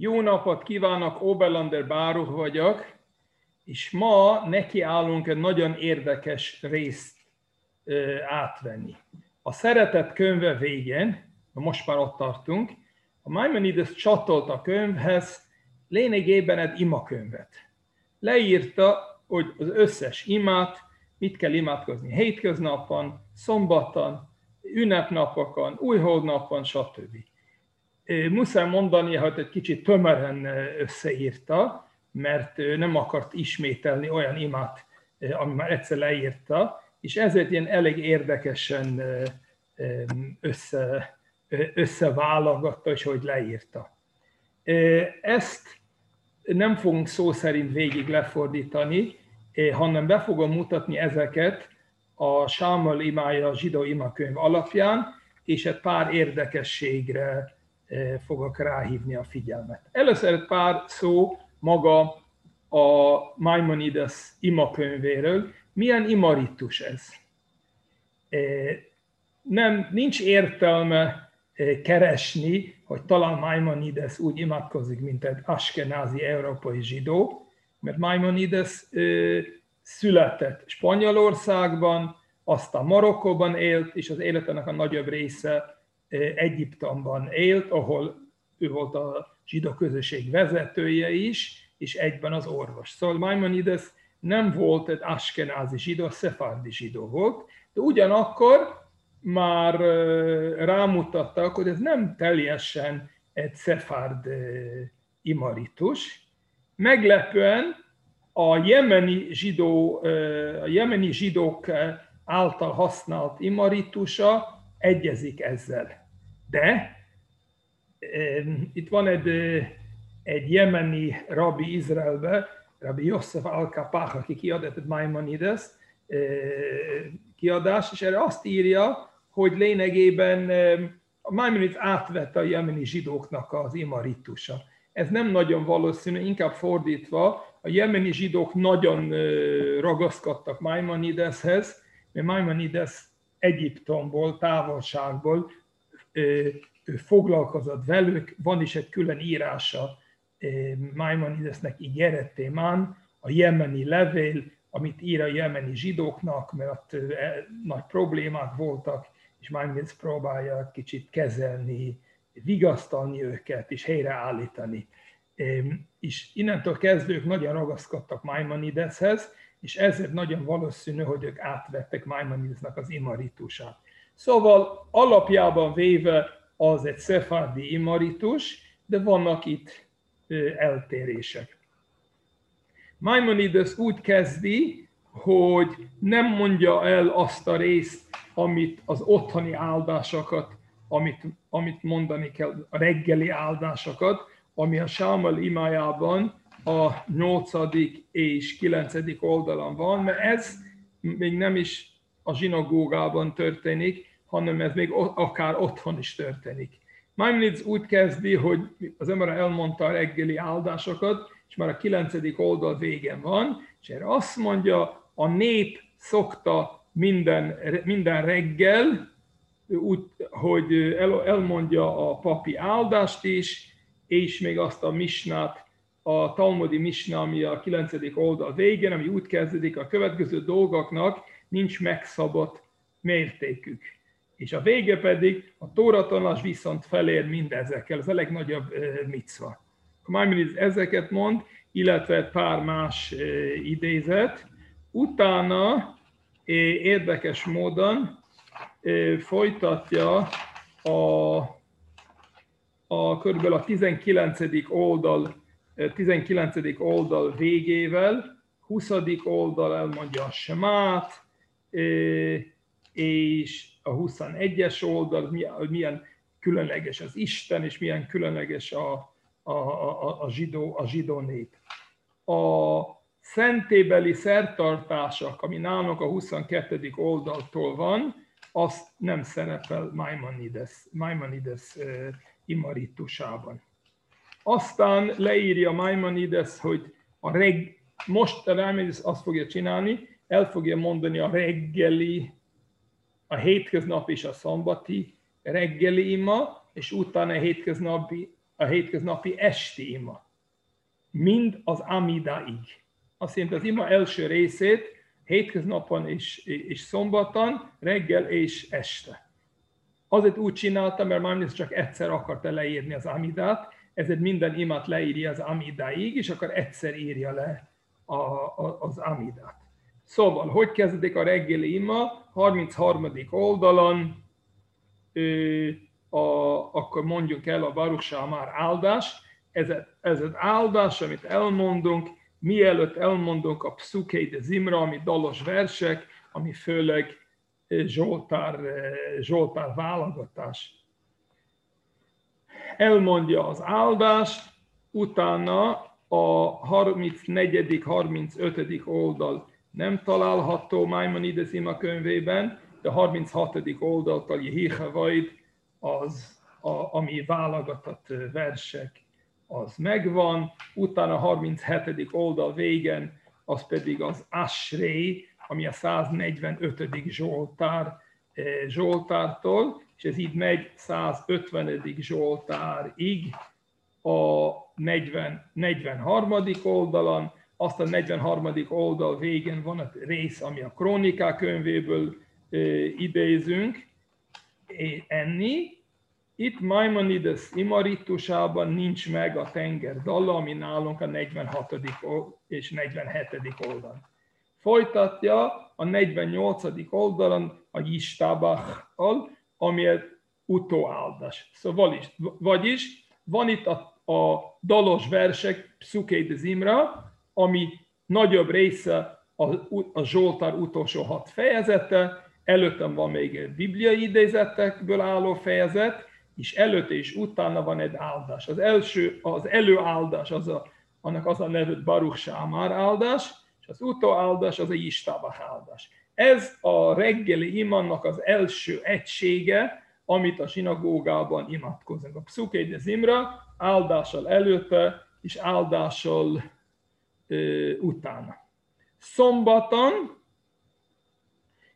Jó napot kívánok, Oberlander Báruch vagyok, és ma nekiállunk egy nagyon érdekes részt átvenni. A szeretett könyve végén, most már ott tartunk, a Maimonides csatolt a könyvhez lényegében egy imakönyvet. Leírta, hogy az összes imát, mit kell imádkozni hétköznapon, szombaton, ünnepnapokon, újholdnapon, stb. Muszáj mondani, hogy egy kicsit tömören összeírta, mert nem akart ismételni olyan imát, ami már egyszer leírta, és ezért ilyen elég érdekesen össze, összeválogatta, és hogy leírta. Ezt nem fogunk szó szerint végig lefordítani, hanem be fogom mutatni ezeket a Sámal imája, a zsidó imakönyv alapján, és egy pár érdekességre fogok ráhívni a figyelmet. Először pár szó maga a Maimonides imakönyvéről. Milyen imaritus ez? Nem, nincs értelme keresni, hogy talán Maimonides úgy imádkozik, mint egy askenázi európai zsidó, mert Maimonides született Spanyolországban, aztán Marokkóban élt, és az életének a nagyobb része Egyiptomban élt, ahol ő volt a zsidó közösség vezetője is, és egyben az orvos. Szóval Maimonides nem volt egy askenázi zsidó, szefárdi zsidó volt, de ugyanakkor már rámutattak, hogy ez nem teljesen egy szefárd imaritus. Meglepően a jemeni, zsidó, a jemeni zsidók által használt imaritusa egyezik ezzel. De itt van egy, egy jemeni rabbi Izraelbe, rabbi Yosef al aki kiadott egy Maimonides kiadás, és erre azt írja, hogy lényegében a Maimonides átvette a jemeni zsidóknak az imaritusa. Ez nem nagyon valószínű, inkább fordítva, a jemeni zsidók nagyon ragaszkodtak Maimonideshez, mert Maimonides Egyiptomból, távolságból ő foglalkozott velük, van is egy külön írása Maimonidesnek ígéret témán, a jemeni levél, amit ír a jemeni zsidóknak, mert e, nagy problémák voltak, és Maimonides próbálja kicsit kezelni, vigasztalni őket és helyreállítani. És innentől kezdve ők nagyon ragaszkodtak Maimonideshez, és ezért nagyon valószínű, hogy ők átvettek Maimonidesnak az imaritusát. Szóval alapjában véve az egy szefárdi imaritus, de vannak itt eltérések. Maimonides úgy kezdi, hogy nem mondja el azt a részt, amit az otthoni áldásokat, amit, amit mondani kell, a reggeli áldásokat, ami a Sámal imájában a 8. és 9. oldalon van, mert ez még nem is a zsinagógában történik, hanem ez még akár otthon is történik. Maimonides úgy kezdi, hogy az ember elmondta a reggeli áldásokat, és már a 9. oldal végen van, és erre azt mondja, a nép szokta minden, minden reggel, úgy, hogy el, elmondja a papi áldást is, és még azt a misnát, a Talmudi misna, ami a 9. oldal végén, ami úgy kezdődik, a következő dolgoknak nincs megszabott mértékük. És a vége pedig a tóratanás viszont felér mindezekkel, ez a legnagyobb micva. Maimonides ezeket mond, illetve pár más idézet. Utána érdekes módon folytatja a, a körülbelül a 19. oldal 19. oldal végével, 20. oldal elmondja a semát, és a 21-es oldal, hogy milyen különleges az Isten, és milyen különleges a, a, a, a, zsidó, a zsidó nép. A szentébeli szertartások, ami nálunk a 22. oldaltól van, azt nem szerepel Maimonides, Maimonides imaritusában. Aztán leírja Maimonides, hogy a reg, most a Maimonides azt fogja csinálni, el fogja mondani a reggeli, a hétköznapi és a szombati reggeli ima, és utána a hétköznapi a hétköznapi esti ima. Mind az Amidaig. Azt jelenti az ima első részét hétköznapon és, és szombaton, reggel és este. Azért úgy csinálta, mert Maimonides csak egyszer akarta leírni az Amidát, ezért minden imát leírja az Amidáig, és akkor egyszer írja le a, a, az Amidát. Szóval, hogy kezdődik a reggeli ima? 33. oldalon, ö, a, akkor mondjuk el a Baruch már áldás. Ez, ez az áldás, amit elmondunk, mielőtt elmondunk a Pszukei de Zimra, ami dalos versek, ami főleg Zsoltár, Zsoltár válogatás. Elmondja az áldást, utána a 34.-35. oldal nem található Maimonides ima könyvében, de 36. oldaltal Jehichavaid az, a, ami válogatott versek, az megvan. Utána a 37. oldal végen az pedig az Asrei, ami a 145. Zsoltár Zsoltártól, és ez így megy 150. Zsoltárig a 40, 43. oldalon, azt a 43. oldal végén van a rész, ami a krónikák könyvéből idézünk, enni. Itt Maimonides imaritusában nincs meg a tenger dala, ami nálunk a 46. és 47. oldalon. Folytatja a 48. oldalon a Jistábachal, ami egy utóáldás. Szóval is, vagyis van itt a, a dalos versek Pszukéd Zimra, ami nagyobb része a, a Zsoltár utolsó hat fejezete, előttem van még bibliai idézetekből álló fejezet, és előtte és utána van egy áldás. Az első, az előáldás, az a, annak az a nevű Baruch Sámár áldás, az utóáldás az a Istábach áldás. Ez a reggeli imannak az első egysége, amit a sinagógában imádkozunk. A Pszukéd Zimra áldással előtte, és áldással ö, utána. Szombaton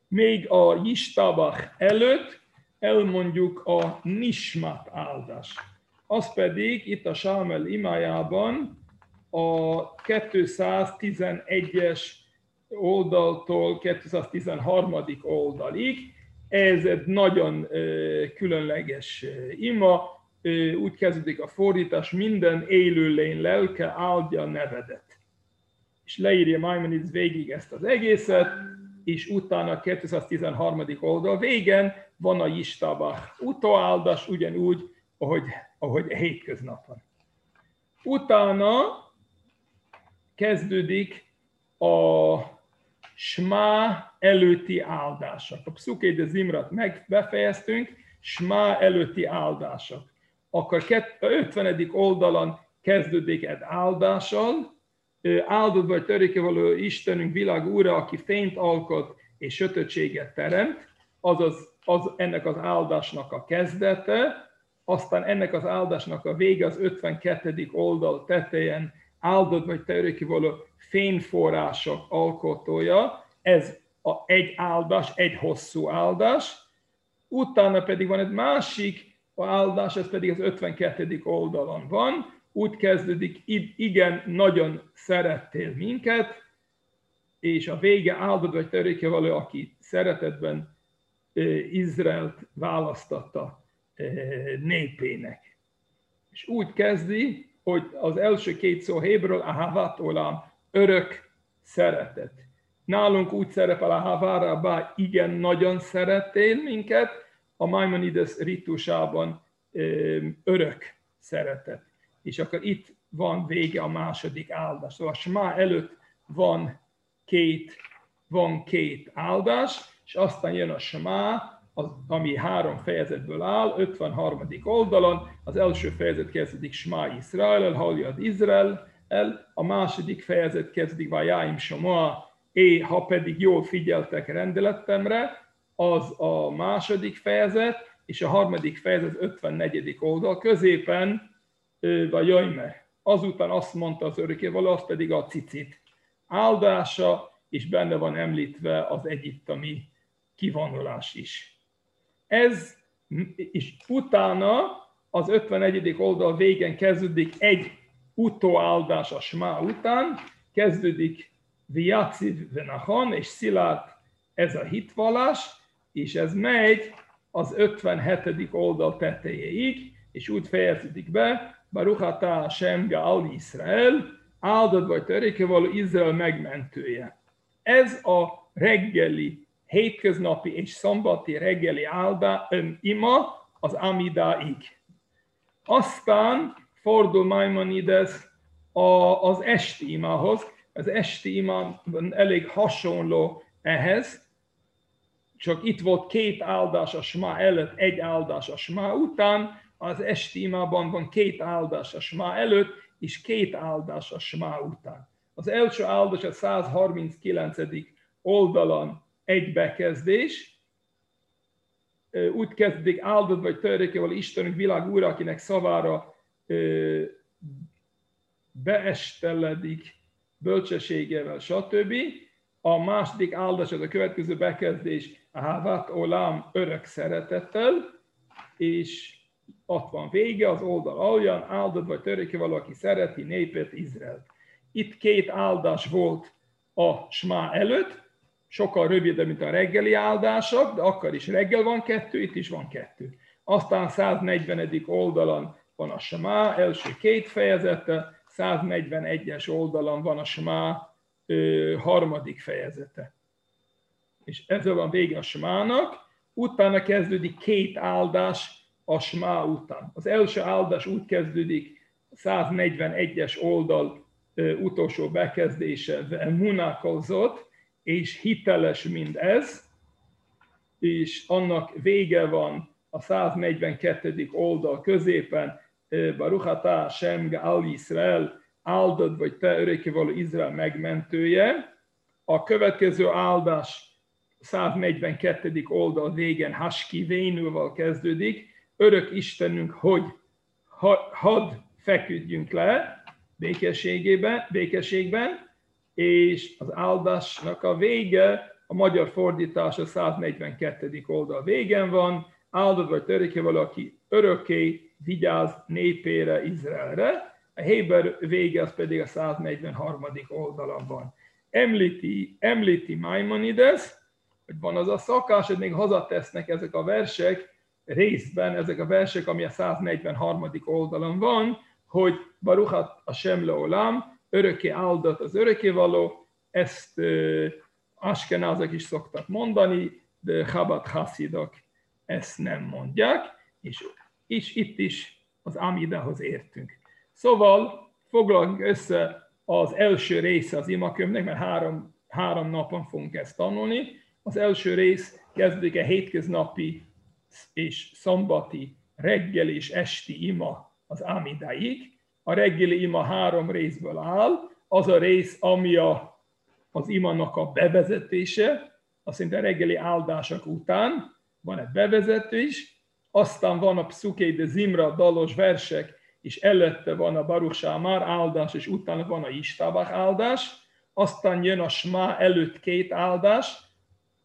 még a Jistabach előtt elmondjuk a Nismat áldás. Az pedig itt a Sámel imájában a 211-es oldaltól 213. oldalig. Ez egy nagyon különleges ima, úgy kezdődik a fordítás, minden élőlény lelke áldja nevedet. És leírja Maimonides végig ezt az egészet, és utána 213. oldal végen van a Jistaba utóáldás, ugyanúgy, ahogy, ahogy hétköznapon. Utána kezdődik a Smá előtti áldások. A Pszuké de Zimrat meg befejeztünk, Smá előtti áldások. Akkor 50. oldalon kezdődik egy áldással, áldott vagy törékevaló Istenünk világ úra, aki fényt alkot és sötötséget teremt, azaz az ennek az áldásnak a kezdete, aztán ennek az áldásnak a vége az 52. oldal tetején áldott vagy törékevaló fényforrások alkotója, ez a egy áldás, egy hosszú áldás, utána pedig van egy másik áldás, ez pedig az 52. oldalon van, úgy kezdődik, igen, nagyon szerettél minket, és a vége áldott vagy töréke való, aki szeretetben Izraelt választotta népének. És úgy kezdi, hogy az első két szó Hébről, Ahavat Olam, örök szeretet. Nálunk úgy szerepel a Havarabá, igen, nagyon szerettél minket, a Maimonides ritusában örök szeretet és akkor itt van vége a második áldás. Szóval a Smá előtt van két, van két áldás, és aztán jön a Smá, az, ami három fejezetből áll, 53. oldalon, az első fejezet kezdődik Smá Izrael, el halljad Izrael, el, a második fejezet kezdődik Vajáim Shama, é, ha pedig jól figyeltek rendeletemre, az a második fejezet, és a harmadik fejezet 54. oldal középen vagy Jajme. Azután azt mondta az örökévaló, az pedig a cicit áldása, és benne van említve az egyiptomi kivonulás is. Ez, és utána az 51. oldal végén kezdődik egy utóáldás a Smá után, kezdődik Viaciv Venachon és Szilárd ez a hitvallás, és ez megy az 57. oldal tetejéig, és úgy fejeződik be, Baruch atah Hashem Gaal Israel, áldott vagy törékevaló Izrael megmentője. Ez a reggeli, hétköznapi és szombati reggeli áldá, ima az Amidáig. Aztán fordul Maimonides az esti imához. Az esti ima elég hasonló ehhez, csak itt volt két áldás a Sma előtt, egy áldás a Sma után, az esti imában van két áldás a Sma előtt, és két áldás a Sma után. Az első áldás a 139. oldalon egy bekezdés, úgy kezdődik, áldott vagy törékevel Istenünk világ úr, akinek szavára beesteledik bölcsességével, stb. A második áldás, az a következő bekezdés, a Havat Olam örök szeretettel, és ott van vége, az oldal aljan, áldott vagy töréke valaki szereti népet, Izrael. Itt két áldás volt a Smá előtt, sokkal rövidebb, mint a reggeli áldások, de akkor is reggel van kettő, itt is van kettő. Aztán 140. oldalon van a Smá, első két fejezete, 141-es oldalon van a Smá harmadik fejezete. És ezzel van vége a Smának, utána kezdődik két áldás a Smá után. Az első áldás úgy kezdődik, 141-es oldal utolsó bekezdése, munákozott, és hiteles mind ez, és annak vége van a 142. oldal középen, Baruchatá Sem Al Israel, áldott vagy te örökkévaló Izrael megmentője. A következő áldás 142. oldal végén Haski Vénúval kezdődik, örök Istenünk, hogy hadd feküdjünk le békességében, békességben, és az áldásnak a vége, a magyar fordítás a 142. oldal végen van, áldott vagy töréke valaki örökké vigyáz népére, Izraelre, a Héber vége az pedig a 143. oldalon van. Említi, említi Maimonides, hogy van az a szakás, hogy még hazatesznek ezek a versek, részben ezek a versek, ami a 143. oldalon van, hogy Baruchat a Semle örökké áldott az örökkévaló, ezt Askenázak is szoktak mondani, de Chabad Hasidok ezt nem mondják, és, és itt is az Amidához értünk. Szóval foglaljuk össze az első része az imakömnek, mert három, három napon fogunk ezt tanulni. Az első rész kezdődik a hétköznapi és szombati reggel és esti ima az Amidáig. A reggeli ima három részből áll. Az a rész, ami a, az imanak a bevezetése, azt szinte reggeli áldások után van egy bevezető is, aztán van a Pszuké de Zimra dalos versek, és előtte van a Baruch már áldás, és utána van a Istábach áldás, aztán jön a Smá előtt két áldás,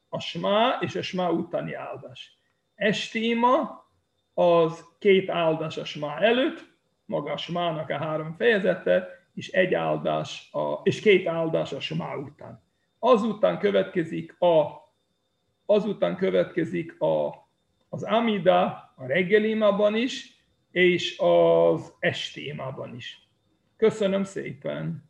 a Smá és a Smá utáni áldás. Estíma az két áldás a Smá előtt, maga a Smának a három fejezete, és egy áldás, a, és két áldás a Smá után. Azután következik a, azután következik a, az Amida a reggelimában is, és az estémában is. Köszönöm szépen!